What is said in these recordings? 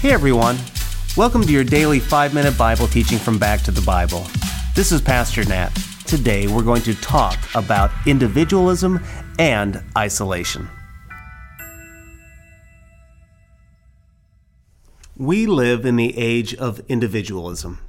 Hey everyone, welcome to your daily 5 minute Bible teaching from Back to the Bible. This is Pastor Nat. Today we're going to talk about individualism and isolation. We live in the age of individualism.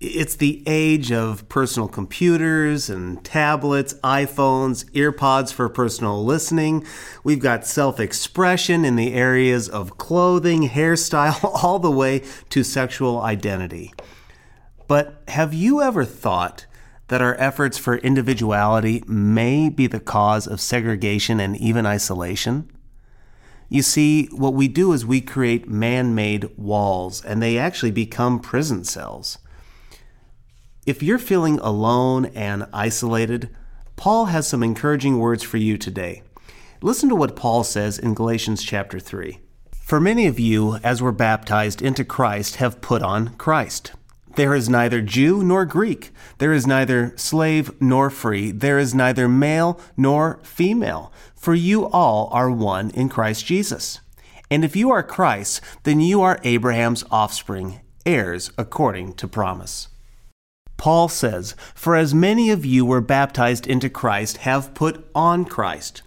It's the age of personal computers and tablets, iPhones, earpods for personal listening. We've got self expression in the areas of clothing, hairstyle, all the way to sexual identity. But have you ever thought that our efforts for individuality may be the cause of segregation and even isolation? You see, what we do is we create man made walls, and they actually become prison cells. If you're feeling alone and isolated, Paul has some encouraging words for you today. Listen to what Paul says in Galatians chapter 3. For many of you, as were baptized into Christ, have put on Christ. There is neither Jew nor Greek. There is neither slave nor free. There is neither male nor female. For you all are one in Christ Jesus. And if you are Christ, then you are Abraham's offspring, heirs according to promise. Paul says, For as many of you were baptized into Christ have put on Christ.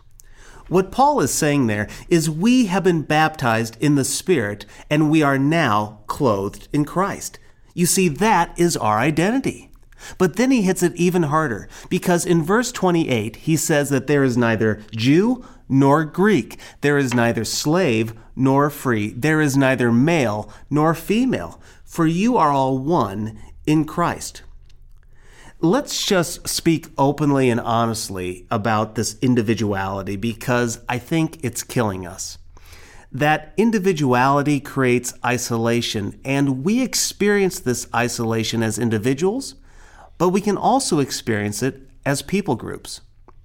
What Paul is saying there is we have been baptized in the Spirit and we are now clothed in Christ. You see, that is our identity. But then he hits it even harder because in verse 28 he says that there is neither Jew nor Greek, there is neither slave nor free, there is neither male nor female, for you are all one in Christ. Let's just speak openly and honestly about this individuality because I think it's killing us. That individuality creates isolation, and we experience this isolation as individuals, but we can also experience it as people groups.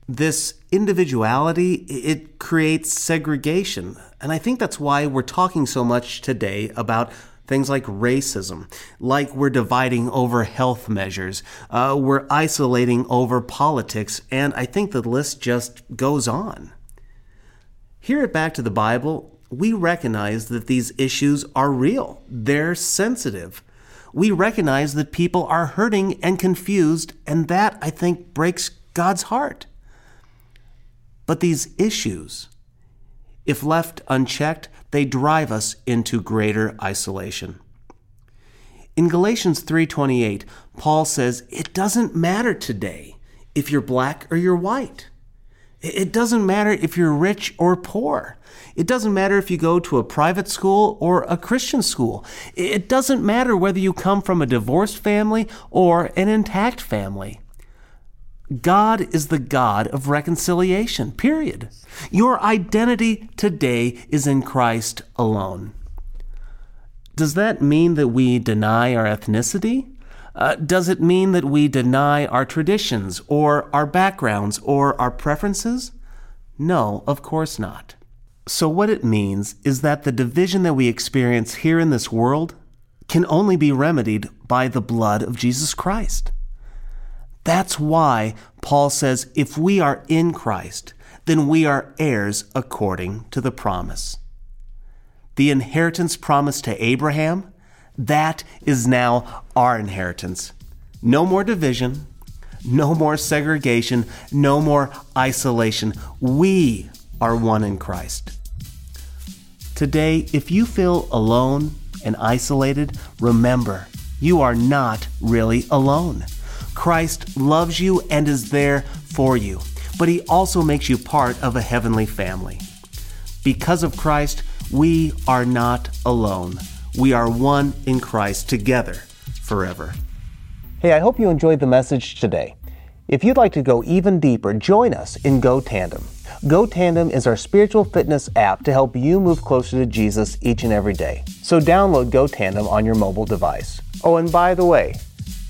This individuality, it creates segregation, and I think that's why we're talking so much today about things like racism, like we're dividing over health measures, uh, we're isolating over politics, and I think the list just goes on. Here at Back to the Bible, we recognize that these issues are real, they're sensitive. We recognize that people are hurting and confused, and that, I think, breaks God's heart. But these issues, if left unchecked, they drive us into greater isolation. In Galatians 3:28, Paul says, "It doesn't matter today if you're black or you're white. It doesn't matter if you're rich or poor. It doesn't matter if you go to a private school or a Christian school. It doesn't matter whether you come from a divorced family or an intact family. God is the God of reconciliation, period. Your identity today is in Christ alone. Does that mean that we deny our ethnicity? Uh, does it mean that we deny our traditions or our backgrounds or our preferences? No, of course not. So, what it means is that the division that we experience here in this world can only be remedied by the blood of Jesus Christ. That's why Paul says if we are in Christ, then we are heirs according to the promise. The inheritance promised to Abraham, that is now our inheritance. No more division, no more segregation, no more isolation. We are one in Christ. Today, if you feel alone and isolated, remember, you are not really alone. Christ loves you and is there for you, but he also makes you part of a heavenly family. Because of Christ, we are not alone. We are one in Christ together forever. Hey, I hope you enjoyed the message today. If you'd like to go even deeper, join us in Go Tandem. Go Tandem is our spiritual fitness app to help you move closer to Jesus each and every day. So download Go Tandem on your mobile device. Oh, and by the way,